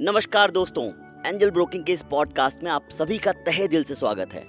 नमस्कार दोस्तों Angel broking के इस पॉडकास्ट में आप सभी का तहे दिल से स्वागत है।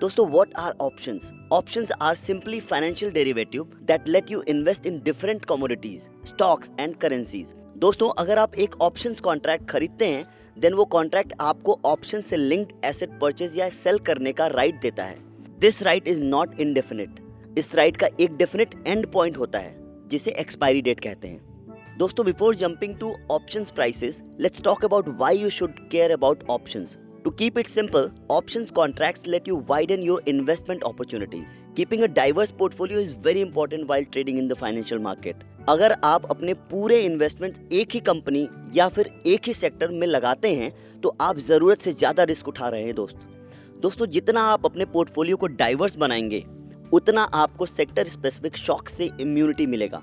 दोस्तों what are options options are simply financial derivative that let you invest in different commodities stocks and currencies दोस्तों, अगर आप एक ऑप्शंस कॉन्ट्रैक्ट खरीदते हैं देन वो कॉन्ट्रैक्ट आपको ऑप्शन से लिंक्ड एसेट परचेज या सेल करने का राइट right देता है। This right is not indefinite इस राइट का एक डेफिनेट एंड पॉइंट होता है, जिसे एक्सपायरी डेट कहते हैं। दोस्तों before jumping to option prices let's talk about why you should care about options To keep it simple, options contracts let you widen your investment opportunities. Keeping a diverse portfolio is very important while trading in the financial market. अगर आप अपने पूरे investment एक ही company या फिर एक ही sector में लगाते हैं तो आप ज़रूरत से ज़्यादा रिस्क उठा रहे हैं दोस्त दोस्तों जितना आप अपने पोर्टफोलियो को डाइवर्स बनाएँगे उतना आपको सेक्टर स्पेसिफिक शॉक से इम्यूनिटी मिलेगा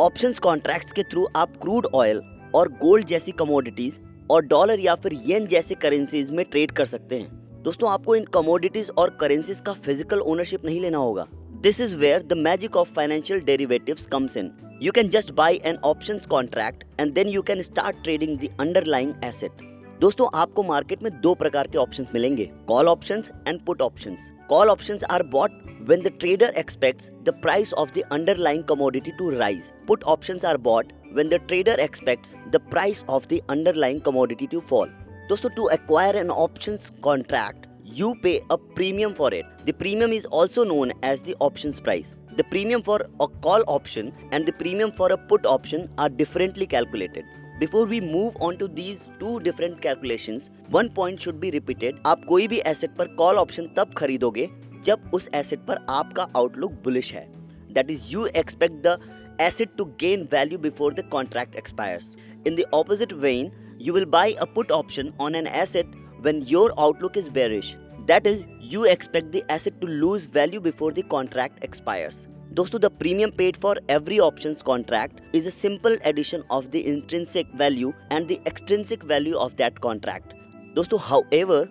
ऑप्शंस कॉन्ट्रैक्ट्स के थ्रू आप क्रूड ऑयल और गोल्ड जैसी कमोडिटीज और डॉलर या फिर येन जैसे करेंसीज में ट्रेड कर सकते हैं। दोस्तों, आपको इन कमोडिटीज और करेंसीज का फ़िज़िकल ओनरशिप नहीं लेना होगा। This is where the magic of financial derivatives comes in you can just buy an options contract and then you can start trading the underlying asset दोस्तों, आपको मार्केट में दो प्रकार के ऑप्शंस मिलेंगे। Call options and put options call options are bought when the trader expects the price of the underlying commodity to rise. Put options are bought when the trader expects the price of the underlying commodity to fall. Dosto, to acquire an options contract, you pay a premium for it. The premium is also known as the options price. The premium for a call option and the premium for a put option are differently calculated. Before we move on to these two different calculations, one point should be repeated. आप कोई भी asset पर call option तब खरीदोगे जब उस asset पर आपका आउटलुक बुलिश है that is you expect the asset to gain value before the contract expires in the opposite when you will buy a put option on an asset when your outlook is bearish. That is, you expect the asset to lose value before the contract expires. दोस्तों the premium paid for every option contract is a simple addition of the intrinsic value and the extrinsic value of that contract दोस्तों however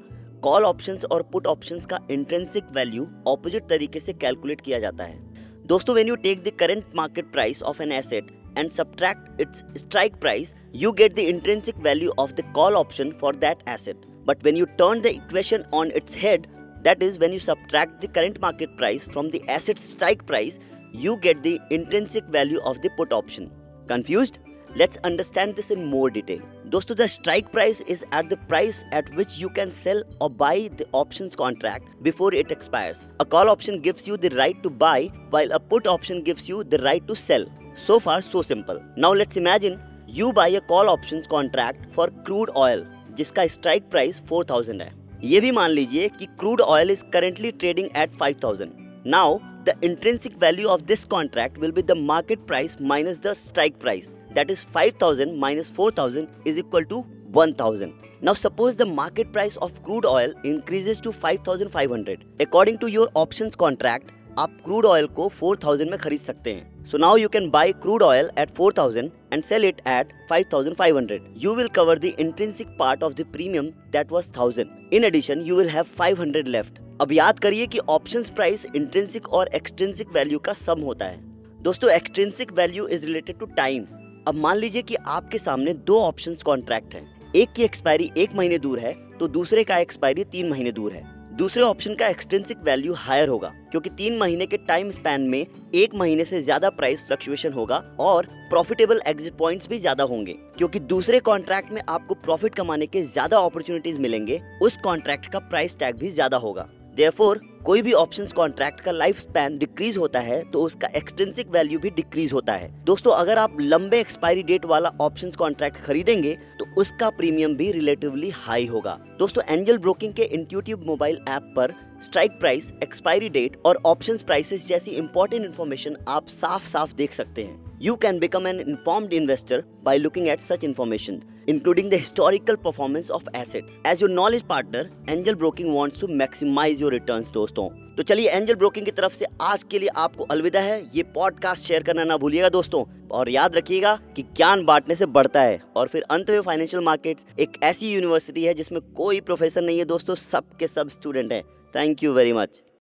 call options और put options का intrinsic value opposite तरीके से calculate किया जाता है। दोस्तों when you take the current market price of an asset and subtract its strike price you get the intrinsic value of the call option for that asset but when you turn the equation on its head that is when you subtract the current market price from the asset strike price you get the intrinsic value of the put option confused Let's understand this in more detail. दोस्तों the strike price is at the price at which you can sell or buy the options contract before it expires. A call option gives you the right to buy while a put option gives you the right to sell. So far so simple. Now let's imagine you buy a call options contract for crude oil जिसका strike price 4000 है ये भी मान लीजिए कि crude oil is currently trading at 5000. Now the intrinsic value of this contract will be the market price minus the strike price that is 5000 minus 4000 is equal to 1000. Now suppose the market price of crude oil increases to 5500. According to your options contract, आप crude oil को 4000 में खरीद सकते हैं so now you can buy crude oil at 4000 and sell it at 5500 you will cover the intrinsic part of the premium that was 1000 in addition you will have 500 left अब याद करिए कि options price intrinsic और extrinsic value का sum होता है दोस्तों extrinsic value is related to time अब मान लीजिए कि आपके सामने दो ऑप्शन कॉन्ट्रैक्ट हैं। एक की एक्सपायरी एक महीने दूर है तो दूसरे का एक्सपायरी तीन महीने दूर है। दूसरे ऑप्शन का एक्सटेंसिक वैल्यू हायर होगा, क्योंकि तीन महीने के टाइम स्पैन में एक महीने से ज़्यादा प्राइस फ्लक्चुएशन होगा और प्रॉफिटेबल एग्जिट पॉइंट्स भी ज़्यादा होंगे, क्योंकि दूसरे कॉन्ट्रैक्ट में आपको प्रॉफिट कमाने के ज़्यादा अपॉर्चुनिटीज़ मिलेंगे, उस कॉन्ट्रैक्ट का प्राइस टैग भी ज़्यादा होगा। देयरफॉर कोई भी ऑप्शंस कॉन्ट्रैक्ट का लाइफ स्पैन डिक्रीज होता है तो उसका एक्सटेंसिक वैल्यू भी डिक्रीज होता है। दोस्तों अगर आप लंबे एक्सपायरी डेट वाला ऑप्शंस कॉन्ट्रैक्ट खरीदेंगे तो उसका प्रीमियम भी रिलेटिवली हाई होगा। दोस्तों एंजल ब्रोकिंग के इंट्यूटिव मोबाइल ऐप पर स्ट्राइक प्राइस एक्सपायरी डेट और ऑप्शंस प्राइसेस जैसी इंपॉर्टेंट इन्फॉर्मेशन आप साफ़ साफ़ देख सकते हैं। You can become an informed investor by looking at such information, including the historical performance of assets. As your knowledge partner, Angel Broking wants to maximize your returns, दोस्तों। तो चलिए एंजल ब्रोकिंग की तरफ़ से आज के लिए आपको अलविदा है। ये पॉडकास्ट शेयर करना ना भूलिएगा दोस्तों। और याद रखिएगा कि ज्ञान बांटने से बढ़ता है। और फिर अंत में फाइनेंशियल मार्केट एक ऐसी यूनिवर्सिटी है जिसमें कोई प्रोफेसर नहीं है दोस्तों। सब के सब स्टूडेंट हैं। Thank you very much